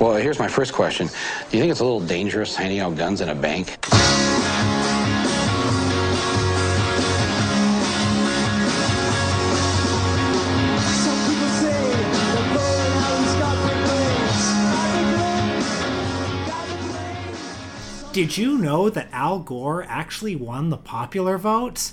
Well, here's my first question. Do you think it's a little dangerous handing out guns in a bank? Did you know that Al Gore actually won the popular vote?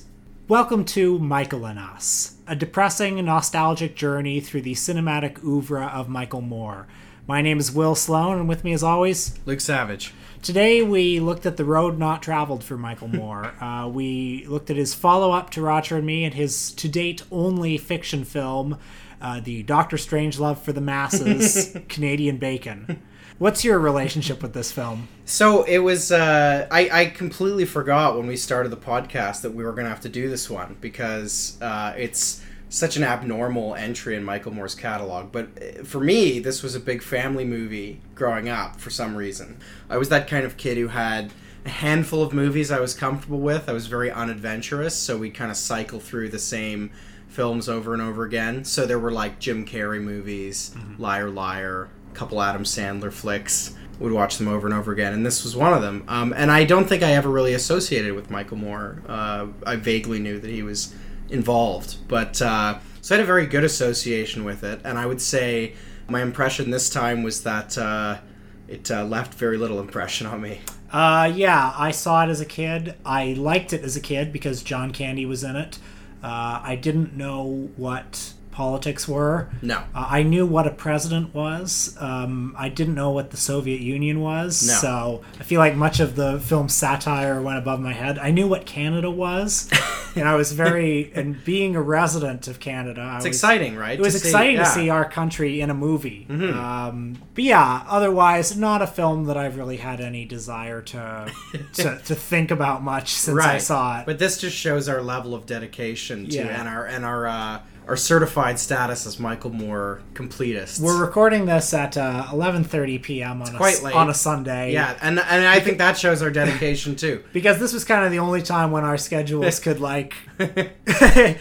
Welcome to Michael and Us, a depressing, nostalgic journey through the cinematic oeuvre of Michael Moore. My name is Will Sloan, and with me, as always, Luke Savage. Today we looked at the road not traveled for Michael Moore. uh, we looked at his follow-up to Roger and Me and his to-date only fiction film, uh, the Doctor Strangelove for the Masses, Canadian Bacon. What's your relationship with this film? So it was. Uh, I I completely forgot when we started the podcast that we were going to have to do this one because uh, it's such an abnormal entry in Michael Moore's catalog. But uh, for me, this was a big family movie growing up. For some reason, I was that kind of kid who had a handful of movies I was comfortable with. I was very unadventurous, so we kind of cycle through the same films over and over again. So there were like Jim Carrey movies, Liar Liar, a couple Adam Sandler flicks. Would watch them over and over again, and this was one of them. Um, and I don't think I ever really associated with Michael Moore. Uh, I vaguely knew that he was involved, but uh, so I had a very good association with it. And I would say my impression this time was that uh, it uh, left very little impression on me. Uh, yeah, I saw it as a kid. I liked it as a kid because John Candy was in it. Uh, I didn't know what politics were. No. Uh, I knew what a president was. Um, I didn't know what the Soviet Union was. No. So I feel like much of the film's satire went above my head. I knew what Canada was, and I was very and being a resident of Canada, I It's was, exciting, right? It was To exciting to yeah. Mm-hmm. see our country in a movie. Um, but yeah, otherwise, not a film that I've really had any desire to to, to think about much since I saw it. But this just shows our level of dedication to Yeah. and our and our uh, our certified status as Michael Moore completists. We're recording this at uh, 11:30 p.m. on a quite late. on a Sunday. yeah, and and I think that shows our dedication too. because this was kind of the only time when our schedules could like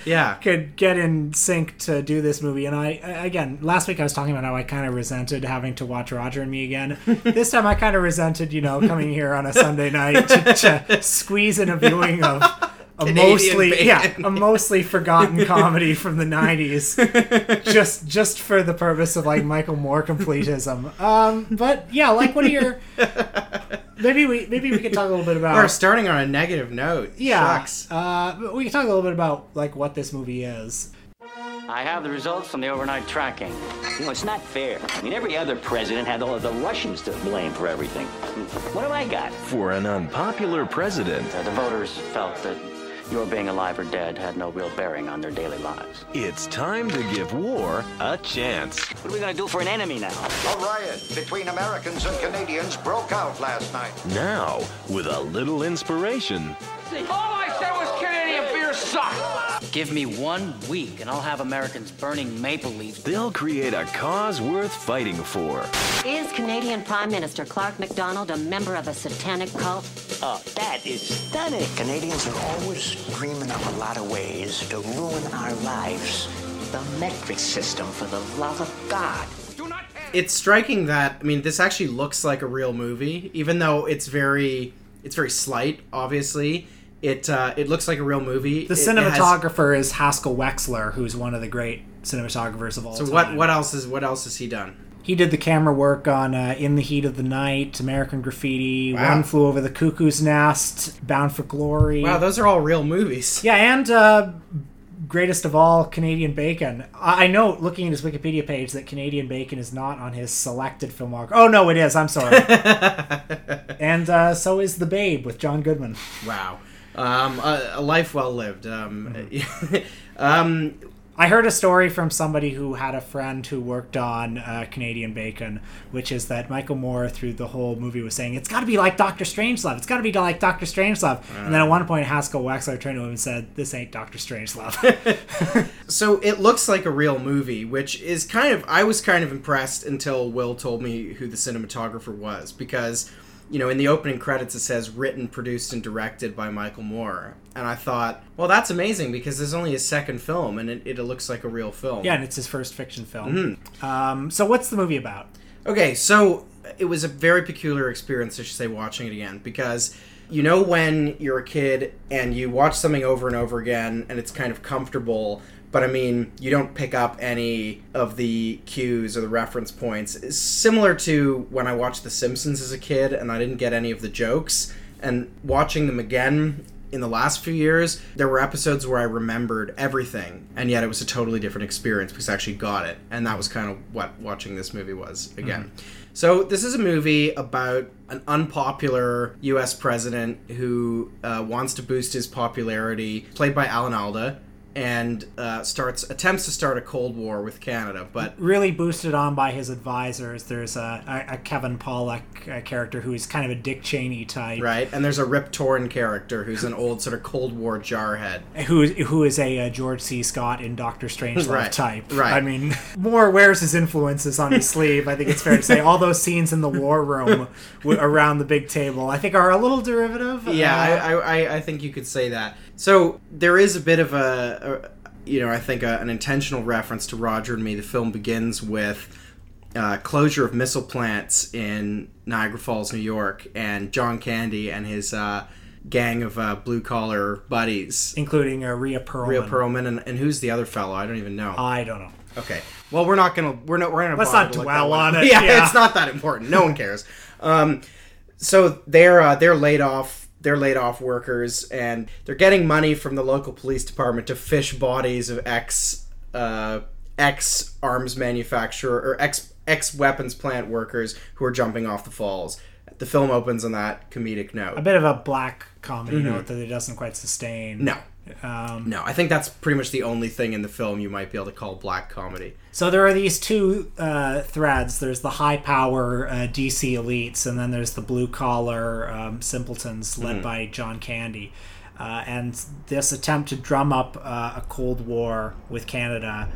Yeah. could get in sync to do this movie and I I- again last week I was talking about how I kind of resented having to watch Roger and me again this time I kind of resented you know coming here on a Sunday night to, to squeeze in a viewing of a Canadian mostly bacon. yeah a mostly forgotten comedy from the 90s just just for the purpose of like Michael Moore completism um but yeah like what are your maybe we maybe we could talk a little bit about We're starting on a negative note. yeah. Shucks. Uh, we can talk a little bit about like what this movie is. I have the results from the overnight tracking. You know, it's not fair. I mean, every other president had all of the Russians to blame for everything. What have I got? For an unpopular president, Uh, the voters felt that your being alive or dead had no real bearing on their daily lives. it's time to give war a chance. What are we going to do for an enemy now? A riot between Americans and Canadians broke out last night. Now, with a little inspiration, All I said was Canadian beer sucks. Give me one week and I'll have Americans burning maple leaves. they'll create a cause worth fighting for. Is Canadian Prime Minister Clark MacDonald a member of a satanic cult? Oh, that is stunning. Canadians are always dreaming up a lot of ways to ruin our lives. The metric system, for the love of God. It's striking that I mean this actually looks like a real movie, even though it's very it's very slight. Obviously, it uh, it looks like a real movie. The It- it has- cinematographer is Haskell Wexler, who's one of the great cinematographers of all so time. So what what else is what else has he done? He did the camera work on uh, In the Heat of the Night, American Graffiti, Wow. One Flew Over the Cuckoo's Nest, Bound for Glory. Wow, those are all real movies. yeah, and uh, greatest of all, Canadian Bacon. I I know, looking at his Wikipedia page, that Canadian Bacon is not on his selected filmography. Oh no, it is. I'm sorry. and uh, so is The Babe with John Goodman. Wow. Um, a, a life well lived. Um, um, I heard a story from somebody who had a friend who worked on uh, Canadian Bacon, which is that Michael Moore, through the whole movie, was saying it's got to be like Doctor Strangelove. It's got to be like Doctor Strangelove. and then at one point, Haskell Wexler turned to him and said, "This ain't Doctor Strangelove." so it looks like a real movie, which is kind of I was kind of impressed until Will told me who the cinematographer was because you know in the opening credits it says written, produced, and directed by Michael Moore, and I thought, well, that's amazing because there's only a second film and it, it looks like a real film. yeah, and it's his first fiction film. Um, so what's the movie about? Okay, so it was a very peculiar experience, I should say, watching it again because you know when you're a kid and you watch something over and over again and it's kind of comfortable but I mean, you don't pick up any of the cues or the reference points. It's similar to when I watched The Simpsons as a kid and I didn't get any of the jokes. And watching them again in the last few years, there were episodes where I remembered everything, and yet it was a totally different experience because I actually got it. And that was kind of what watching this movie was again. So, this is a movie about an unpopular US president who uh, wants to boost his popularity, played by Alan Alda. And uh, starts attempts to start a cold war with Canada, but really boosted on by his advisors. There's a, a, a Kevin Pollak uh character who's kind of a Dick Cheney type, right. And there's a Rip Torn character who's an old sort of Cold War jarhead. who who is a, uh George C. Scott in Doctor Strangelove Right, type. right. I mean, Moore wears his influences on his sleeve. I think it's fair to say all those scenes in the war room w- around the big table, I think, are a little derivative. Yeah, Uh, I, I- I think you could say that. So there is a bit of a, a you know, I think a, an intentional reference to Roger and Me. The film begins with uh, closure of missile plants in Niagara Falls, New York, and John Candy and his uh, gang of uh, blue collar buddies. including uh, Rhea Perlman. Rhea Perlman and, and who's the other fellow? I don't even know. I don't know. Okay. Well, we're not gonna we're not we're gonna Let's not dwell on it, Yeah, yeah. it's not that important. No one cares. Um, so they're uh, they're laid off. They're laid off workers, and they're getting money from the local police department to fish bodies of ex uh, ex arms manufacturer or ex ex weapons plant workers who are jumping off the falls. The film opens on that comedic note. A bit of a black comedy note that it doesn't quite sustain. Mm-hmm. no, Um, no, I think that's pretty much the only thing in the film you might be able to call black comedy. So there are these two uh, threads. There's the high power uh, DC elites, and then there's the blue collar um, simpletons led by John Candy. Uh, and this attempt to drum up uh, a Cold War with Canada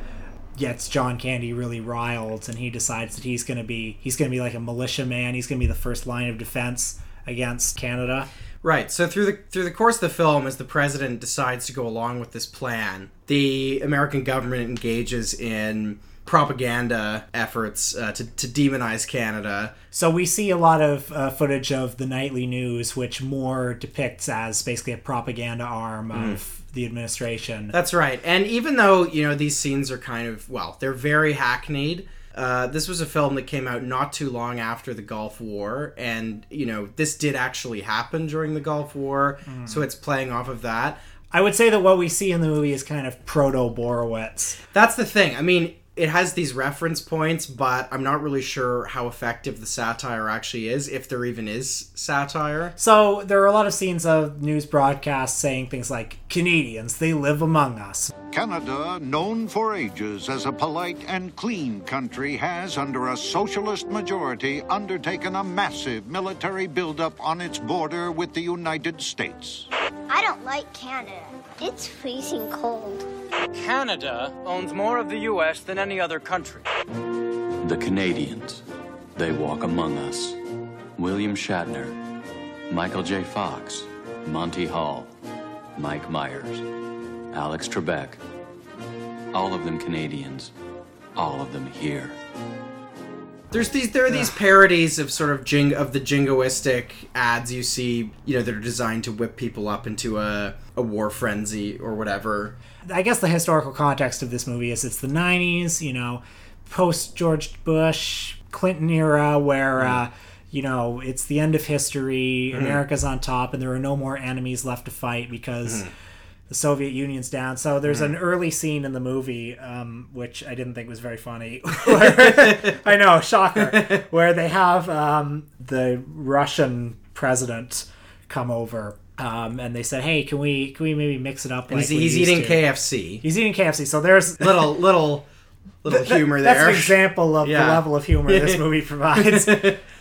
gets John Candy really riled, and he decides that he's going to be he's going to be like a militiaman. He's going to be the first line of defense against Canada. Right. So through the through the course of the film, as the president decides to go along with this plan, the American government engages in propaganda efforts uh, to, to demonize Canada. So we see a lot of uh, footage of the nightly news, which Moore depicts as basically a propaganda arm of the administration. That's right. And even though you know these scenes are kind of well, they're very hackneyed. Uh, this was a film that came out not too long after the Gulf War, and you know this did actually happen during the Gulf War, so it's playing off of that. I would say that what we see in the movie is kind of proto Borowitz. That's the thing. I mean, it has these reference points, but I'm not really sure how effective the satire actually is, if there even is satire. So there are a lot of scenes of news broadcasts saying things like Canadians, they live among us. Canada, known for ages as a polite and clean country, has, under a socialist majority, undertaken a massive military buildup on its border with the United States. I don't like Canada. It's freezing cold. Canada owns more of the U.S. than any other country. The Canadians. They walk among us. William Shatner, Michael J. Fox, Monty Hall, Mike Myers, Alex Trebek. All of them Canadians. All of them here. There's these there are these parodies of sort of jing of the jingoistic ads you see, you know, that are designed to whip people up into a, a war frenzy or whatever. I guess the historical context of this movie is it's the 90s, you know, post George Bush, Clinton era, where, uh, you know, it's the end of history, Mhm. America's on top, and there are no more enemies left to fight because Mhm. The Soviet Union's down. So there's Mhm. an early scene in the movie, um, which I didn't think was very funny. where- I know, shocker, where they have um, the Russian president come over. Um, and they said, "Hey, can we can we maybe mix it up?" Like he's, he's eating to?" KFC. He's eating KFC. So there's little little little humor That's there. an example of Yeah. the level of humor this movie provides.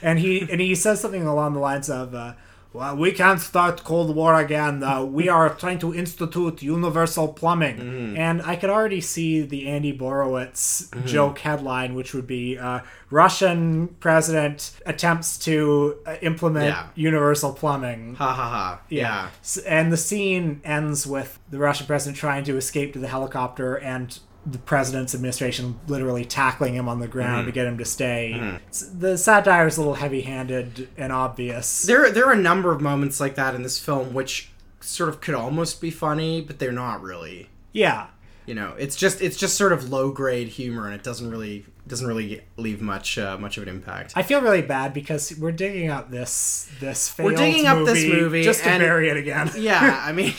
and he and he says something along the lines of, uh, "Well, we can't start Cold War again. Uh, we are trying to institute universal plumbing." Mm-hmm. And I could already see the Andy Borowitz Mhm. joke headline, which would be uh, "Russian president attempts to uh, implement Yeah. universal plumbing." Ha ha ha. Yeah. S- And the scene ends with the Russian president trying to escape to the helicopter and the president's administration literally tackling him on the ground Mhm. to get him to stay. Mhm. The satire is a little heavy-handed and obvious. There, there are a number of moments like that in this film, which sort of could almost be funny, but they're not really. Yeah. You know, it's just it's just sort of low grade humor, and it doesn't really doesn't really leave much uh, much of an impact. I feel really bad because we're digging up this this We're digging up this movie just to bury it again. yeah, I mean,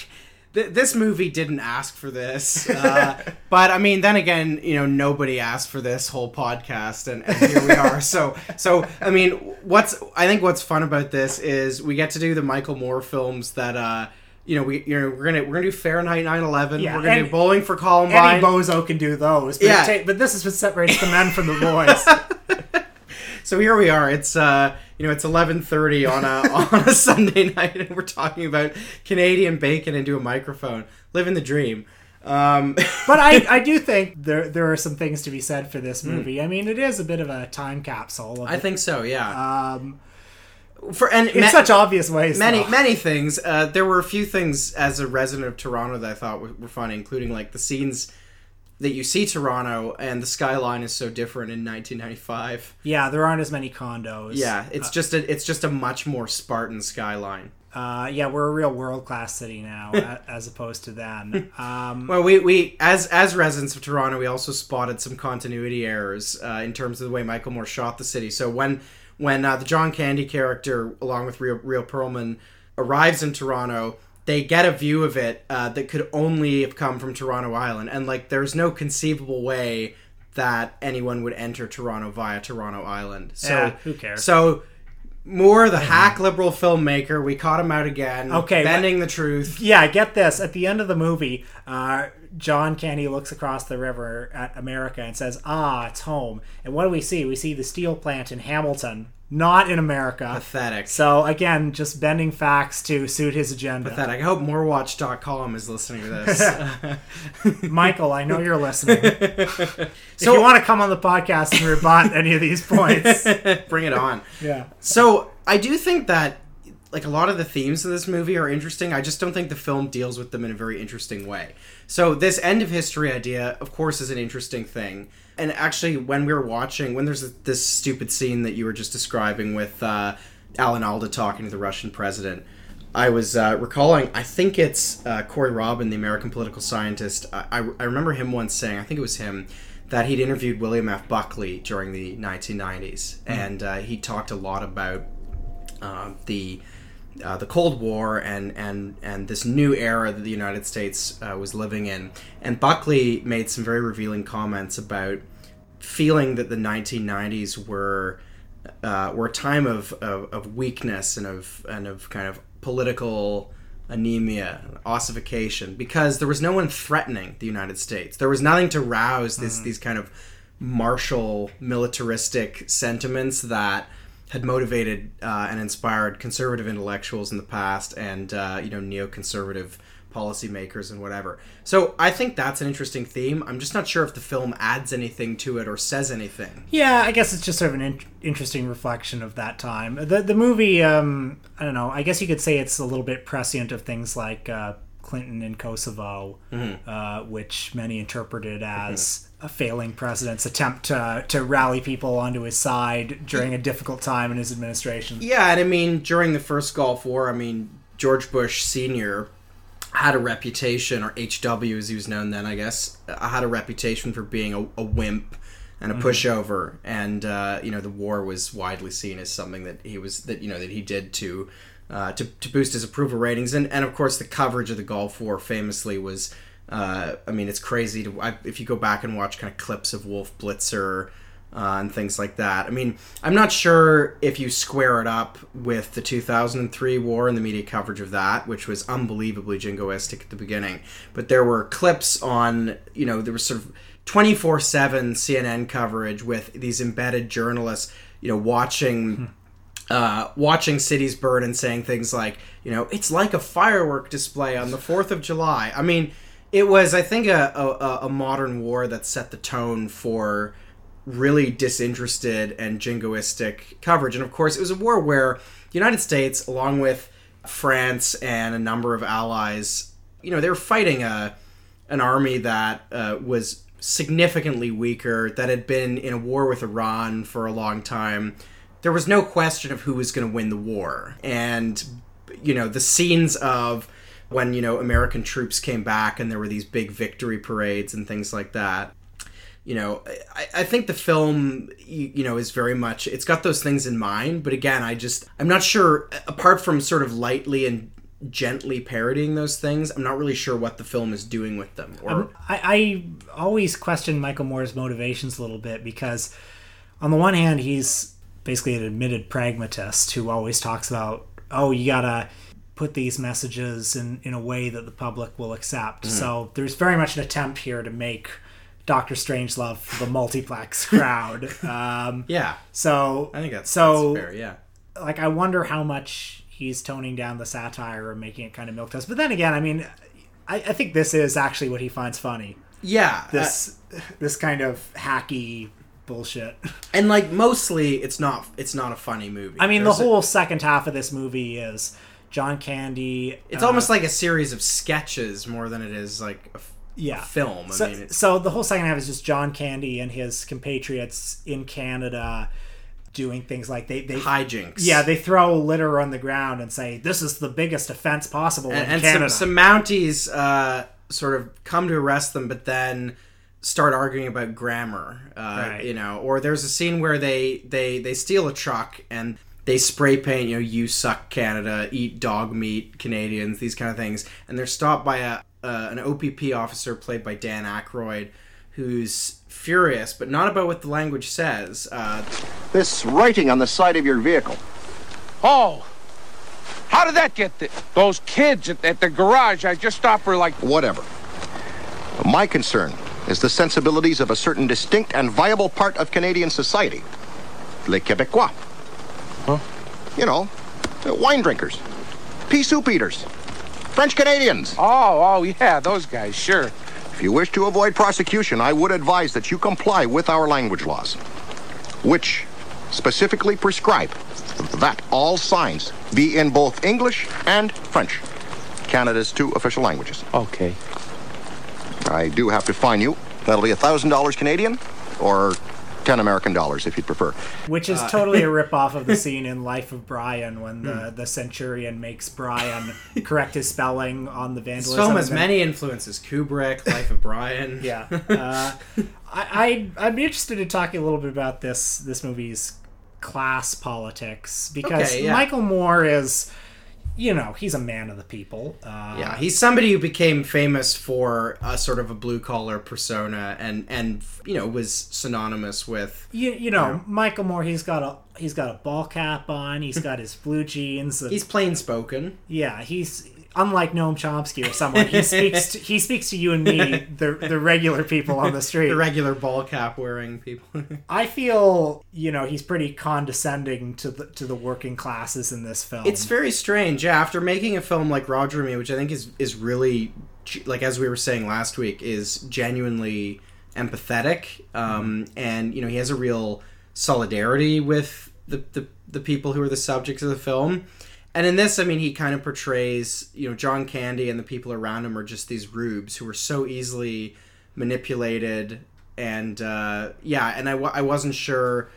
th- this movie didn't ask for this, uh, but I mean, then again, you know, nobody asked for this whole podcast, and, and here we are. So, so I mean, what's I think what's fun about this is we get to do the Michael Moore films that. uh you know, we you know we're gonna we're gonna do Fahrenheit 9/11. Yeah, we're gonna and do Bowling for Columbine. Any bozo can do those. But, Yeah. ta- but this is what separates the men from the boys. So here we are. It's uh, you know, it's eleven thirty on a on a Sunday night, and we're talking about Canadian bacon into a microphone, living the dream. Um, but I, I do think there there are some things to be said for this Mm. movie. I mean, it is a bit of a time capsule. Of I think so. Yeah. Um, for and in such obvious ways. Many though. many things. Uh, there were a few things as a resident of Toronto that I thought were, were funny, including like the scenes that you see Toronto and the skyline is so different in 1995. Yeah, there aren't as many condos. Yeah, it's Uh, just a it's just a much more Spartan skyline. Uh, yeah, we're a real world class city now, as opposed to then. Um, Well, we, we as as residents of Toronto, we also spotted some continuity errors uh, in terms of the way Michael Moore shot the city. So when when uh, the John Candy character, along with Real Rhea Perlman, arrives in Toronto, they get a view of it uh, that could only have come from Toronto Island, and like there's no conceivable way that anyone would enter Toronto via Toronto Island. So Yeah, who cares? So. Moore, the hack liberal filmmaker, we caught him out again. Okay, but- bending the truth. yeah, I get this. At the end of the movie, uh, John Candy looks across the river at America and says, "Ah, it's home." And what do we see? We see the steel plant in Hamilton, not in America. Pathetic. So again, just bending facts to suit his agenda. Pathetic. I hope moorewatch.com is listening to this. Michael, I know you're listening. if So- you want to come on the podcast and rebut any of these points, Bring it on. Yeah. So I do think that like a lot of the themes of this movie are interesting. I just don't think the film deals with them in a very interesting way. So this end of history idea, of course, is an interesting thing. And actually, when we were watching, when there's this stupid scene that you were just describing with uh, Alan Alda talking to the Russian president, I was uh, recalling. I think it's uh, Corey Robin, the American political scientist. I, I, I remember him once saying, I think it was him, that he'd interviewed William F. Buckley during the 1990s, and uh, he talked a lot about uh, the uh, the Cold War and and and this new era that the United States uh, was living in. And Buckley made some very revealing comments about feeling that the 1990s were uh, were a time of, of, of weakness and of and of kind of political anemia, ossification, because there was no one threatening the United States. There was nothing to rouse this these kind of martial militaristic sentiments that had motivated uh, and inspired conservative intellectuals in the past and uh, you know neoconservative policymakers and whatever. So I think that's an interesting theme. I'm just not sure if the film adds anything to it or says anything. Yeah, I guess it's just sort of an in- interesting reflection of that time. The the movie, um, I don't know. I guess you could say it's a little bit prescient of things like uh, Clinton in Kosovo, Mhm. uh, which many interpreted as a failing president's attempt to to rally people onto his side during a difficult time in his administration. Yeah, and I mean during the first Gulf War, I mean George Bush Senior had a reputation, or HW as he was known then, I guess, uh, had a reputation for being a, a wimp and a Mhm. pushover, and uh, you know the war was widely seen as something that he was that you know that he did to. Uh, to, to boost his approval ratings and, and of course the coverage of the Gulf War famously was uh, I mean it's crazy to I, if you go back and watch kind of clips of Wolf Blitzer uh, and things like that. I mean, I'm not sure if you square it up with the 2003 war and the media coverage of that, which was unbelievably jingoistic at the beginning. But there were clips on, you know, there was sort of 24 7 CNN coverage with these embedded journalists, you know, watching. Uh, watching cities burn and saying things like, you know, it's like a firework display on the 4th of July. I mean, it was, I think, a, a, a modern war that set the tone for really disinterested and jingoistic coverage. And of course, it was a war where the United States, along with France and a number of allies, you know, they were fighting a an army that uh, was significantly weaker, that had been in a war with Iran for a long time. There was no question of who was going to win the war. And, you know, the scenes of when, you know, American troops came back and there were these big victory parades and things like that. You know, I, I think the film, you, you know, is very much, it's got those things in mind. But again, I just, I'm not sure, apart from sort of lightly and gently parodying those things, I'm not really sure what the film is doing with them. Or Um, I, I always question Michael Moore's motivations a little bit because, on the one hand, he's basically an admitted pragmatist who always talks about, oh, you gotta put these messages in, in a way that the public will accept. Mhm. So there's very much an attempt here to make Doctor Strangelove the multiplex crowd. Um, Yeah. So I think that's- so that's fair, yeah. Like I wonder how much he's toning down the satire or making it kind of milk toast. But then again, I mean, I, I think this is actually what he finds funny. Yeah, This this kind of hacky bullshit. and like mostly it's not it's not a funny movie. I mean, There's the a- whole second half of this movie is John Candy. it's uh, almost like a series of sketches more than it is like a, yeah film. I so, mean, so the whole second half is just John Candy and his compatriots in Canada doing things like they, they hijinks. Yeah, they throw litter on the ground and say this is the biggest offense possible and, in and Canada. some, some Mounties uh, sort of come to arrest them, but then start arguing about grammar. Uh, Right. You know, or there's a scene where they they they steal a truck and they spray paint, you know, you suck Canada, eat dog meat, Canadians, these kind of things, and they're stopped by a uh, an OPP officer played by Dan Aykroyd, who's furious, but not about what the language says. Uh, This writing on the side of your vehicle. Oh, how did that get th- those kids at, at the garage? I just stopped for like. Whatever. My concern is the sensibilities of a certain distinct and viable part of Canadian society. Les Québécois. Huh? You know, uh, wine drinkers, pea soup eaters, French Canadians. Oh, oh yeah, those guys, sure. If you wish to avoid prosecution, I would advise that you comply with our language laws, which specifically prescribe that all signs be in both English and French, Canada's two official languages. Okay. I do have to fine you. That'll be a thousand dollars Canadian, or ten American dollars if you'd prefer. Which is Uh, totally a ripoff of the scene in Life of Brian when Hmm. the, the centurion makes Brian correct his spelling on the this vandalism. film has many influences: Kubrick, Life of Brian. Yeah. Uh, I, I I'd be interested in talking a little bit about this this movie's class politics because Okay, yeah. Michael Moore is, you know, he's a man of the people. Uh, Yeah, he's somebody who became famous for a sort of a blue collar persona, and and you know was synonymous with You, you know, Michael Moore. He's got a he's got a ball cap on. He's got his blue jeans. and- he's plain spoken. yeah, he's unlike Noam Chomsky or someone. He speaks to, he speaks to you and me, the the regular people on the street. The regular ball cap wearing people. I feel you know he's pretty condescending to the to the working classes in this film. it's very strange. Yeah, after making a film like Roger and Me, which I think is is really like as we were saying last week, is genuinely empathetic, um, and you know he has a real solidarity with the, the the people who are the subjects of the film. And in this, I mean, he kind of portrays, you know, John Candy and the people around him are just these rubes who are so easily manipulated. And uh, yeah, and I, I wasn't sure.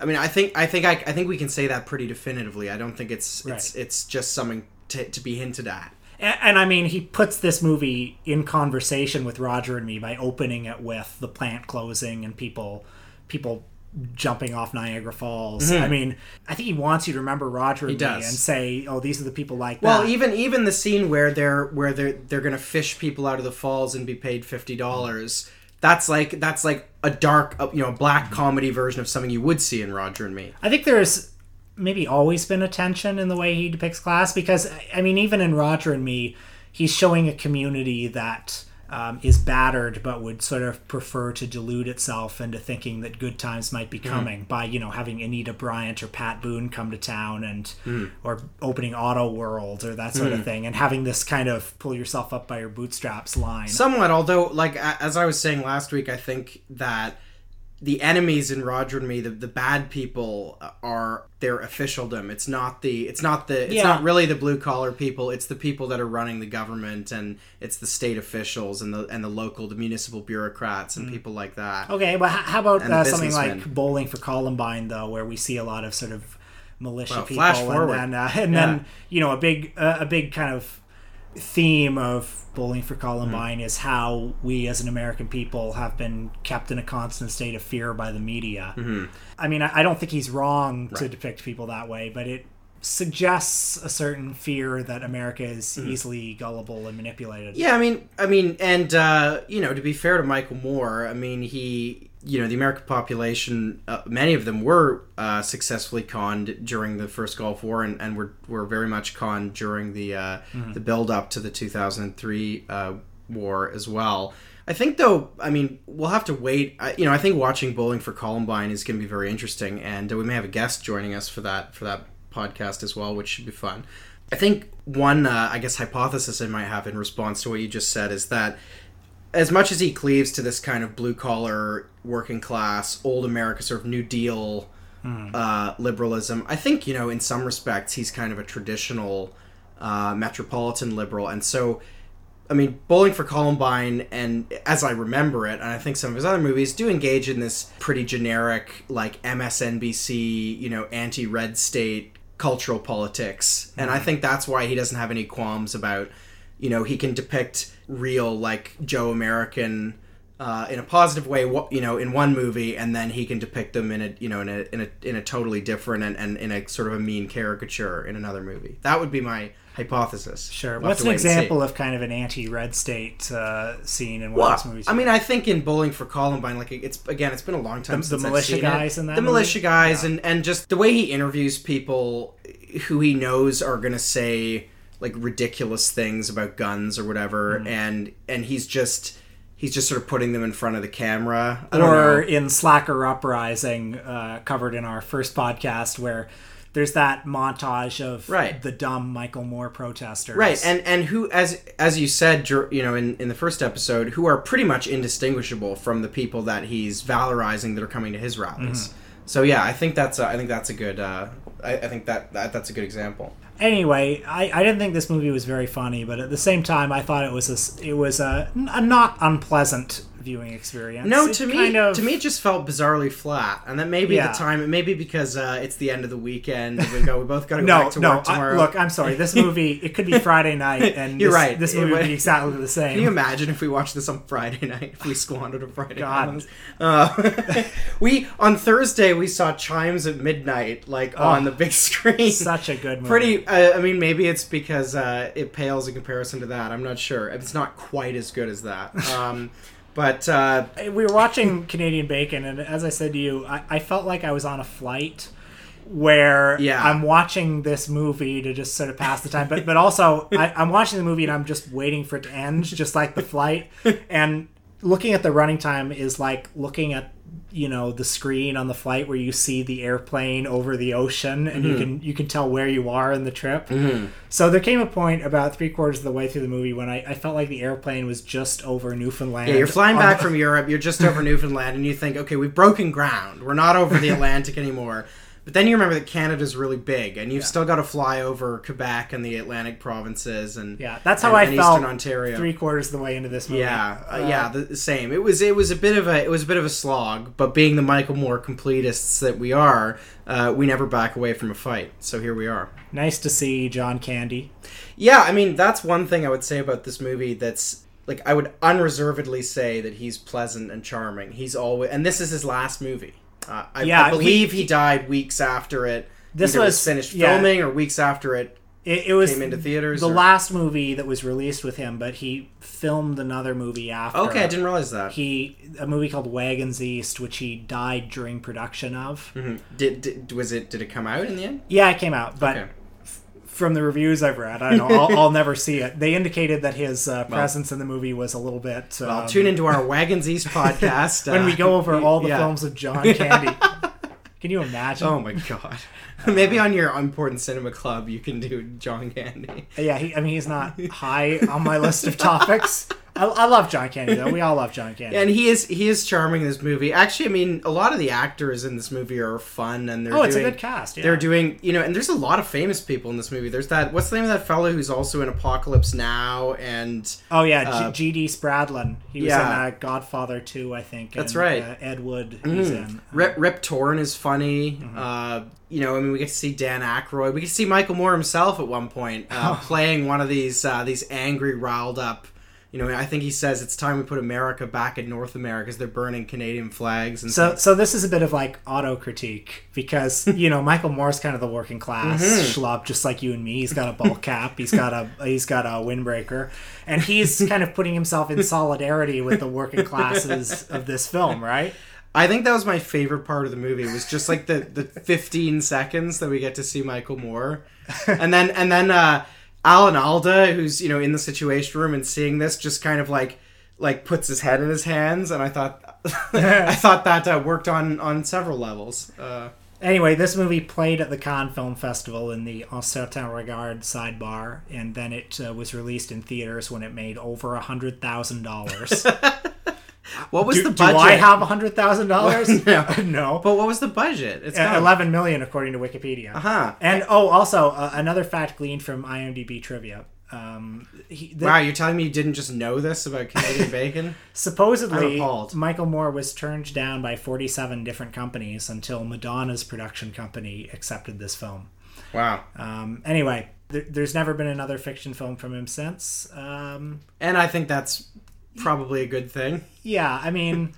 I mean, I think I think I, I think we can say that pretty definitively. I don't think it's it's it's just something to, to be hinted at. And, and I mean, he puts this movie in conversation with Roger and me by opening it with the plant closing and people, people jumping off Niagara Falls. Mhm. I mean, I think he wants you to remember Roger and me and say, "Oh, these are the people like Well, that." even even the scene where they're where they're they're gonna fish people out of the falls and be paid fifty dollars. That's like that's like a dark, uh, you know, black comedy version of something you would see in Roger and Me. I think there's maybe always been a tension in the way he depicts class because I mean, even in Roger and Me, he's showing a community that um, is battered but would sort of prefer to delude itself into thinking that good times might be Mhm. coming by you know having Anita Bryant or Pat Boone come to town and Mm. or opening Auto World or that sort Mm. of thing and having this kind of pull yourself up by your bootstraps line. Somewhat, although, like as I was saying last week, I think that the enemies in Roger and Me, the, the bad people are their officialdom. It's not the it's not the it's Yeah. not really the blue collar people. It's the people that are running the government and it's the state officials and the and the local the municipal bureaucrats and people like that. Okay, but how about uh, something like Bowling for Columbine, though, where we see a lot of sort of militia Well, people, flash and forward. then uh, and Yeah. then you know a big uh, a big kind of theme of Bowling for Mm-hmm. Columbine is how we as an American people have been kept in a constant state of fear by the media. Mhm. I mean, I, I don't think he's wrong to depict people that way, but it suggests a certain fear that America is Mhm. easily gullible and manipulated. Yeah, I mean, I mean, and uh, you know, to be fair to Michael Moore, I mean, he, you know, the American population, uh, many of them were uh, successfully conned during the first Gulf War, and, and were were very much conned during the uh, Mhm. the build up to the 2003 uh, war as well. I think, though, I mean, we'll have to wait. I, you know, I think watching Bowling for Columbine is going to be very interesting, and uh, we may have a guest joining us for that for that podcast as well, which should be fun. I think one, uh, I guess, hypothesis I might have in response to what you just said is that as much as he cleaves to this kind of blue collar, working class, old America sort of New Deal Hmm. uh, liberalism, I think you know in some respects he's kind of a traditional uh, metropolitan liberal, and so. I mean, Bowling for Columbine, and as I remember it, and I think some of his other movies do engage in this pretty generic, like MSNBC, you know, anti-red state cultural politics, and I Mhm. think that's why he doesn't have any qualms about, you know, he can depict real like Joe American uh, in a positive way, you know, in one movie, and then he can depict them in a, you know, in a in a in a totally different and, and in a sort of a mean caricature in another movie. That would be my hypothesis. Sure. We'll What's an wait and see. example of kind of an anti-red state uh, scene in one Well, of those movies? I mean, I think in Bowling for Columbine, like it's again, it's been a long time The- since the I've militia guys it. in that the movie? militia guys, and and just the way he interviews people who he knows are gonna say like ridiculous things about guns or whatever, Mm. and and he's just he's just sort of putting them in front of the camera. Or know. in Slacker Uprising, uh, covered in our first podcast, where there's that montage of Right. the dumb Michael Moore protesters. Right, and and who, as as you said, you know, in in the first episode, who are pretty much indistinguishable from the people that he's valorizing that are coming to his rallies. Mhm. So yeah, I think that's a, I think that's a good uh, I, I think that, that that's a good example. Anyway, I, I didn't think this movie was very funny, but at the same time, I thought it was a, it was a, a not unpleasant viewing experience. No, It to me, of- to me, it just felt bizarrely flat, and then maybe Yeah. the time, it may be because uh, it's the end of the weekend. We go, we both got to go no, back to no. work I- tomorrow. look, I'm sorry. This movie, it could be Friday night, and You're this, right. This movie would would- be exactly the same. Can you imagine if we watched this on Friday night? If we squandered a Friday God. night? Uh, we on Thursday we saw Chimes at midnight, like Oh, on the big screen. such a good movie. Pretty. Uh, I mean, maybe it's because uh, it pales in comparison to that. I'm not sure. It's not quite as good as that. Um, but uh, we were watching Canadian Bacon, and as I said to you, I, I felt like I was on a flight where Yeah. I'm watching this movie to just sort of pass the time, but but also I, I'm watching the movie and I'm just waiting for it to end, just like the flight. And looking at the running time is like looking at you know the screen on the flight where you see the airplane over the ocean and you Mhm. can you can tell where you are in the trip Mhm. so there came a point about three quarters of the way through the movie when I, I felt like the airplane was just over Newfoundland yeah, you're flying back the- from Europe. You're just over Newfoundland, and you think, okay, we've broken ground. We're not over the Atlantic anymore. But then you remember that Canada's really big, and you've still got to fly over Quebec and the Atlantic provinces, and Yeah, that's how and, I and felt Eastern Ontario. three quarters of the way into this movie. Yeah, uh, Uh, yeah, the, the same. It was it was a bit of a it was a bit of a slog, but being the Michael Moore completists that we are, uh, we never back away from a fight. So here we are. Nice to see John Candy. Yeah, I mean that's one thing I would say about this movie. That's like I would unreservedly say that he's pleasant and charming. He's always and this is his last movie. Uh, I, Yeah, I believe he- he, died weeks after it. This either was- finished yeah. filming or weeks after it. It, it was came into theaters. the or- last movie that was released with him, but he filmed another movie after. Okay, I didn't realize that. He a movie called Wagons East, which he died during production of. Mhm. Did, did was it? Did it come out in the end? Yeah, it came out, but Okay. From the reviews I've read, I don't know. I'll, I'll never see it. They indicated that his uh, Well- presence in the movie was a little bit. Well, um, tune into our Wagons East podcast when we uh, go over all the yeah. films of John Candy. Can you imagine? Oh my god. Maybe on your important cinema club you can do John Candy. Yeah, he, I mean he's not high on my list of topics. I, I love John Candy though. We all love John Candy. And he is he is charming in this movie. Actually, I mean, a lot of the actors in this movie are fun, and they're Oh, it's a good cast, yeah. They're doing you know, and there's a lot of famous people in this movie. There's that what's the name of that fellow who's also in Apocalypse Now, and Oh yeah, uh, G.D. Spradlin. He was yeah. in uh, Godfather 2, I think. That's and, right. Uh, Ed Wood. He's Mm. in. Rip, Rip Torn is funny. Mm-hmm. Uh, you know, I mean, we get to see Dan Aykroyd. We get to see Michael Moore himself at one point uh, Oh. playing one of these uh, these angry, riled up. You know, I think he says it's time we put America back in North America because they're burning Canadian flags and So, things. so this is a bit of like auto critique because you know Michael Moore's kind of the working class Mhm. schlub, just like you and me. He's got a ball cap, he's got a he's got a windbreaker, and he's kind of putting himself in solidarity with the working classes of this film, right? I think that was my favorite part of the movie. It was just like the the 15 seconds that we get to see Michael Moore, and then and then uh, Alan Alda, who's you know in the Situation Room and seeing this, just kind of like like puts his head in his hands, and I thought I thought that uh, worked on on several levels. Uh, Anyway, this movie played at the Cannes Film Festival in the Un Certain Regard sidebar, and then it uh, was released in theaters when it made over a hundred thousand dollars. what was do, the do budget? I have a hundred thousand dollars? no, no. But what was the budget? It's Uh, eleven million, according to Wikipedia. Uh-huh. And oh, also uh, another fact gleaned from IMDb trivia. Um, he, the- Wow, you're telling me you didn't just know this about Canadian bacon? Supposedly. Michael Moore was turned down by 47 different companies until Madonna's production company accepted this film. Wow. Um, anyway, there's never been another fiction film from him since. Um, And I think that's probably a good thing. yeah, I mean,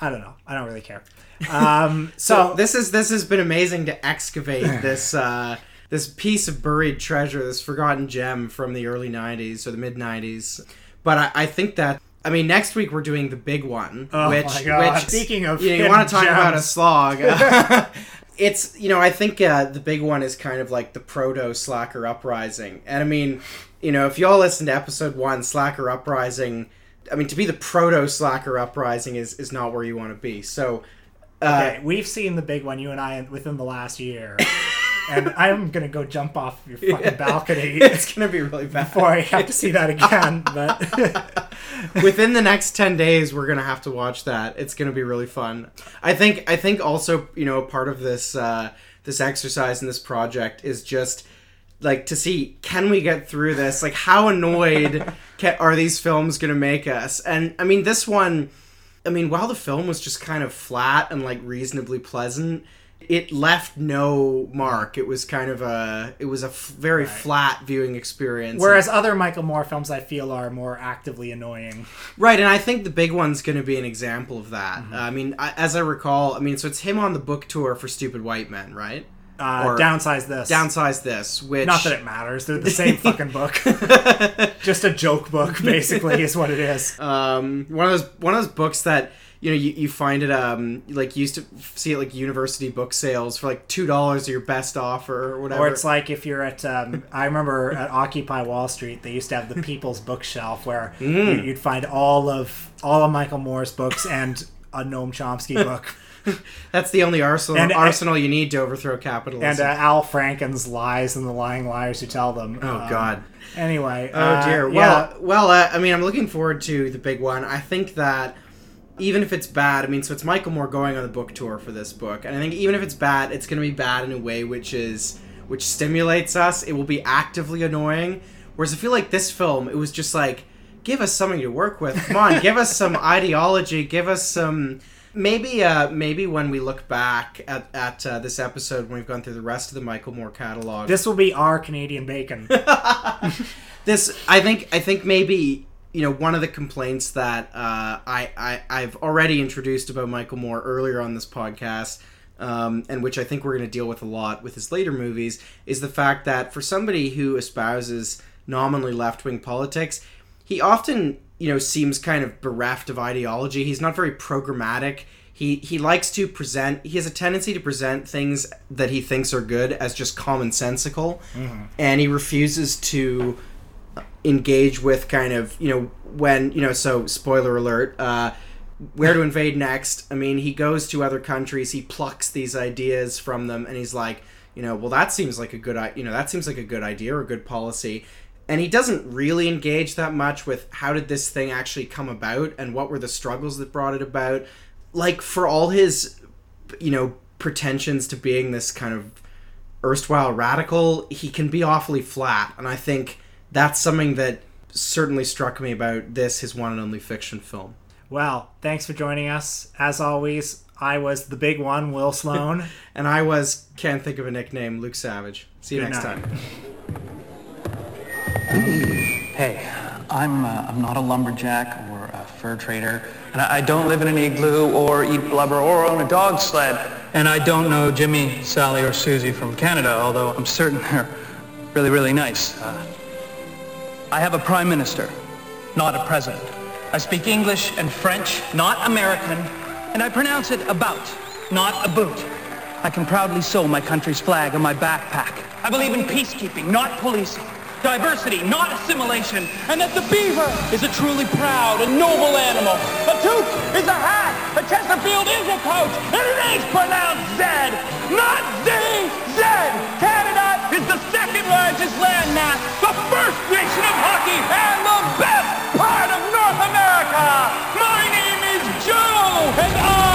I don't know. I don't really care. Um, so, So this is this has been amazing to excavate this uh, this piece of buried treasure, this forgotten gem from the early '90s or the mid '90s. But I, I think that I mean next week we're doing the big one, Oh which my God. which Speaking of you, know, you want to talk about a gems. slog. it's you know I think uh, the big one is kind of like the proto Slacker uprising, and I mean you know if y'all listen to episode one, Slacker uprising. I mean, to be the proto Slacker uprising is, is not where you want to be. So, uh, okay, we've seen the big one, you and I, within the last year. and I'm going to go jump off your fucking balcony. It's gonna be really bad Before I have to see that again. But within the next 10 days we're gonna have to watch that it's gonna be really fun i think i think also you know part of this uh this exercise and this project is just like to see can we get through this like how annoyed can, are these films gonna make us and i mean this one i mean while the film was just kind of flat and like reasonably pleasant it left no mark it was kind of a it was a f- very flat viewing experience whereas other Michael Moore films, I feel, are more actively annoying. Right, and I think the big one's going to be an example of that. Mm-hmm. Uh, I mean, I, as I recall, I mean, so it's him on the book tour for Stupid White Men, right? Uh, downsize this. Downsize this, which Not that it matters. They're the same fucking book. Just a joke book, basically, is what it is. um, one of those one of those books that you know you, you find it um like you used to see it like university book sales for like two dollars your best offer or whatever. Or it's like if you're at, um, I remember at Occupy Wall Street, they used to have the People's Bookshelf where Mm. you, you'd find all of all of Michael Moore's books and a Noam Chomsky book. That's the only arsenal And- arsenal you need to overthrow capitalism. and uh, Al Franken's lies and the lying liars who tell them. Oh, Um, God. Anyway, Oh uh, dear. yeah. Well, well. Uh, I mean, I'm looking forward to the big one. I think that even if it's bad, I mean, so it's Michael Moore going on the book tour for this book, and I think even if it's bad, it's going to be bad in a way which is which stimulates us. It will be actively annoying. Whereas I feel like this film, it was just like, give us something to work with. Come on, give us some ideology. Give us some. Maybe, uh, maybe when we look back at at uh, this episode, when we've gone through the rest of the Michael Moore catalog, This will be our Canadian bacon. this i think i think maybe you know one of the complaints that uh, I, I i've already introduced about michael moore earlier on this podcast um, and which i think we're going to deal with a lot with his later movies is the fact that for somebody who espouses nominally left-wing politics he often you know seems kind of bereft of ideology. He's not very programmatic. He he likes to present he has a tendency to present things that he thinks are good as just commonsensical. Mhm. and he refuses to engage with kind of you know when you know so spoiler alert uh where to invade next. I mean he goes to other countries he plucks these ideas from them and he's like you know well that seems like a good you know that seems like a good idea or a good policy and he doesn't really engage that much with how did this thing actually come about and what were the struggles that brought it about. Like for all his, you know, pretensions to being this kind of erstwhile radical, he can be awfully flat, and I think that's something that certainly struck me about this, his one and only fiction film. Well, thanks for joining us. As always, I was the big one, Will Sloan. and I was, can't think of a nickname, Luke Savage. See you Good next night. time. Hey, I'm uh, I'm not a lumberjack or a fur trader, and I, don't live in an igloo or eat blubber or own a dog sled. And I don't know Jimmy, Sally, or Susie from Canada, although I'm certain they're really, really nice. Uh, I have a prime minister, not a president. I speak English and French, not American, and I pronounce it about, not a boot. I can proudly sew my country's flag on my backpack. I believe in peacekeeping, not policing diversity, not assimilation, and that the beaver is a truly proud and noble animal. A toque is a hat, a Chesterfield is a coat, and it is pronounced Zed, not Z, Zed. Canada is the second largest landmass, the first nation of hockey, and the best part of North America. My name is Joe, and I...